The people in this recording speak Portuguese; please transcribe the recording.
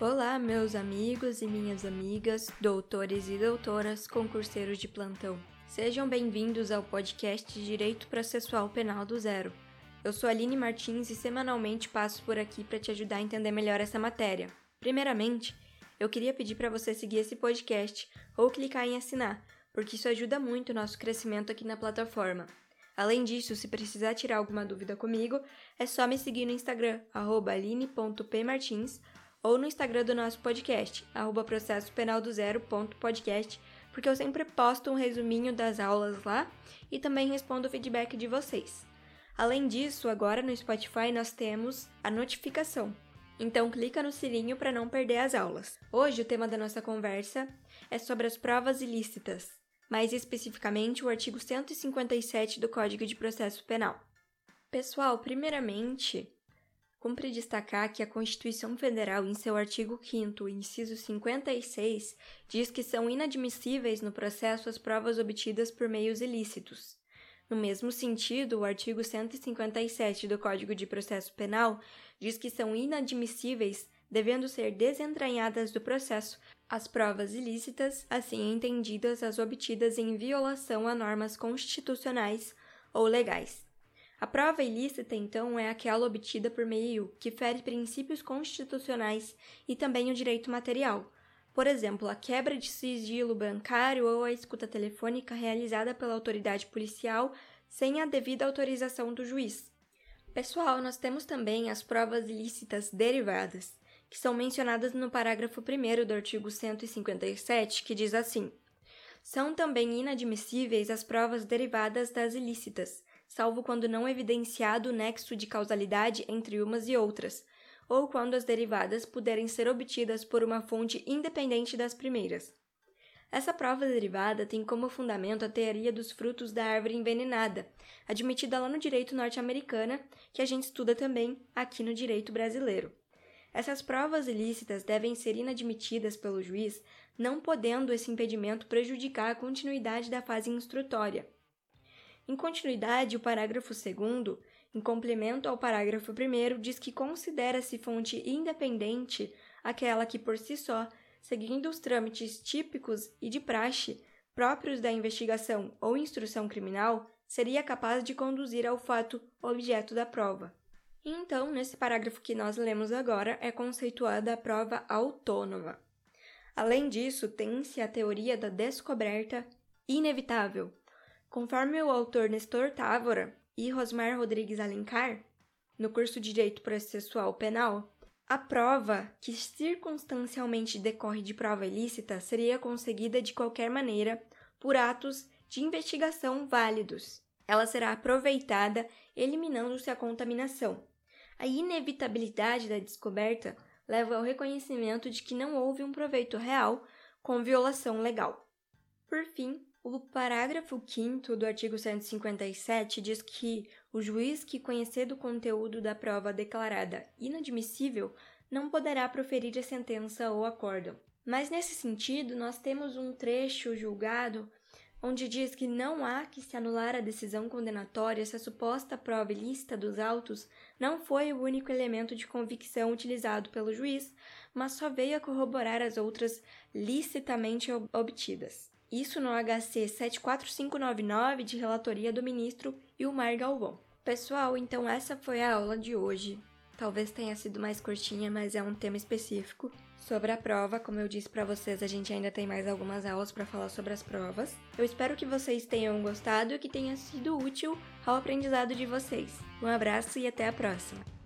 Olá, meus amigos e minhas amigas, doutores e doutoras, concurseiros de plantão. Sejam bem-vindos ao podcast Direito Processual Penal do Zero. Eu sou Aline Martins e semanalmente passo por aqui para te ajudar a entender melhor essa matéria. Primeiramente, eu queria pedir para você seguir esse podcast ou clicar em assinar, porque isso ajuda muito o nosso crescimento aqui na plataforma. Além disso, se precisar tirar alguma dúvida comigo, é só me seguir no Instagram, aline.pmartins, ou no Instagram do nosso podcast, arroba processo penal do zero podcast, porque eu sempre posto um resuminho das aulas lá e também respondo o feedback de vocês. Além disso, agora no Spotify nós temos a notificação. Então clica no sininho para não perder as aulas. Hoje o tema da nossa conversa é sobre as provas ilícitas, mais especificamente o artigo 157 do Código de Processo Penal. Pessoal, primeiramente, Cumpre destacar que a Constituição Federal, em seu artigo 5, inciso 56, diz que são inadmissíveis no processo as provas obtidas por meios ilícitos. No mesmo sentido, o artigo 157 do Código de Processo Penal diz que são inadmissíveis, devendo ser desentranhadas do processo, as provas ilícitas, assim entendidas as obtidas em violação a normas constitucionais ou legais. A prova ilícita, então, é aquela obtida por meio que fere princípios constitucionais e também o direito material. Por exemplo, a quebra de sigilo bancário ou a escuta telefônica realizada pela autoridade policial sem a devida autorização do juiz. Pessoal, nós temos também as provas ilícitas derivadas, que são mencionadas no parágrafo 1 do artigo 157, que diz assim: São também inadmissíveis as provas derivadas das ilícitas salvo quando não evidenciado o nexo de causalidade entre umas e outras, ou quando as derivadas puderem ser obtidas por uma fonte independente das primeiras. Essa prova derivada tem como fundamento a teoria dos frutos da árvore envenenada, admitida lá no direito norte-americana, que a gente estuda também aqui no direito brasileiro. Essas provas ilícitas devem ser inadmitidas pelo juiz, não podendo esse impedimento prejudicar a continuidade da fase instrutória em continuidade, o parágrafo 2, em complemento ao parágrafo 1, diz que considera-se fonte independente aquela que, por si só, seguindo os trâmites típicos e de praxe próprios da investigação ou instrução criminal, seria capaz de conduzir ao fato objeto da prova. Então, nesse parágrafo que nós lemos agora, é conceituada a prova autônoma. Além disso, tem-se a teoria da descoberta inevitável, Conforme o autor Nestor Távora e Rosmar Rodrigues Alencar, no curso de Direito Processual Penal, a prova que circunstancialmente decorre de prova ilícita seria conseguida de qualquer maneira por atos de investigação válidos. Ela será aproveitada eliminando-se a contaminação. A inevitabilidade da descoberta leva ao reconhecimento de que não houve um proveito real com violação legal. Por fim, o parágrafo 5 do artigo 157 diz que o juiz que conhecer do conteúdo da prova declarada inadmissível não poderá proferir a sentença ou acórdão. Mas nesse sentido, nós temos um trecho julgado onde diz que não há que se anular a decisão condenatória se a suposta prova ilícita dos autos não foi o único elemento de convicção utilizado pelo juiz, mas só veio a corroborar as outras licitamente obtidas. Isso no HC 74599 de relatoria do ministro Ilmar Galvão. Pessoal, então essa foi a aula de hoje. Talvez tenha sido mais curtinha, mas é um tema específico. Sobre a prova, como eu disse para vocês, a gente ainda tem mais algumas aulas para falar sobre as provas. Eu espero que vocês tenham gostado e que tenha sido útil ao aprendizado de vocês. Um abraço e até a próxima!